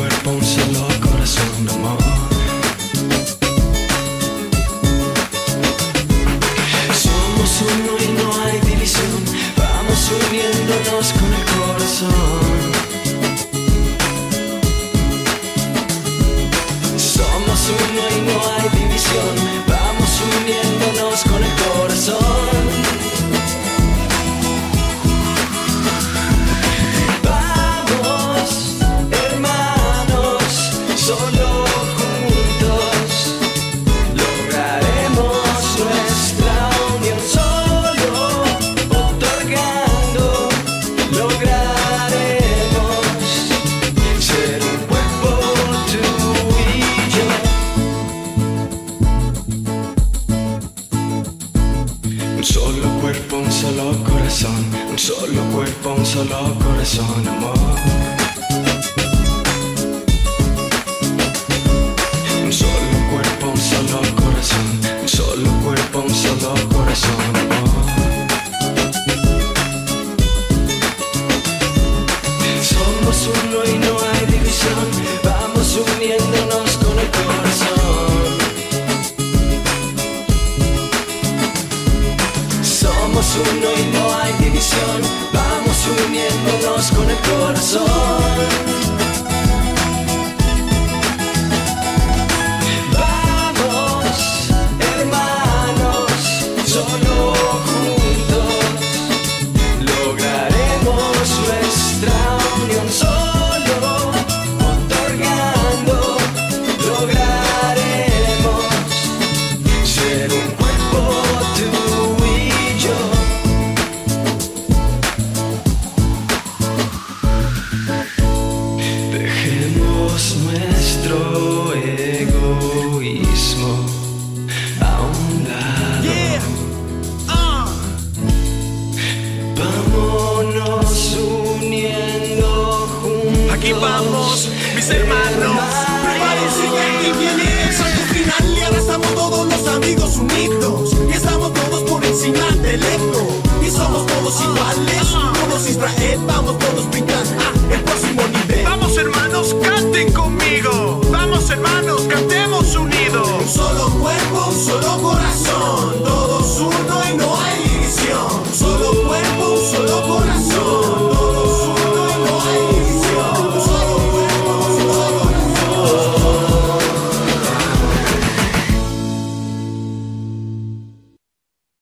cuerpo, un solo corazón, amor. Somos uno y no hay división, vamos uniéndonos con el corazón. Solo corazón, un solo cuerpo, un solo corazón, amor. Un solo cuerpo, un solo corazón, un solo cuerpo, un solo corazón, uno y no hay división, vamos uniéndonos con el corazón. Nuestro egoísmo a un lado. Yeah. Ah. Vámonos uniendo juntos. Aquí vamos, mis hermanos. Prepárense que aquí viene el salto final. Y ahora estamos todos los amigos unidos. coração coração.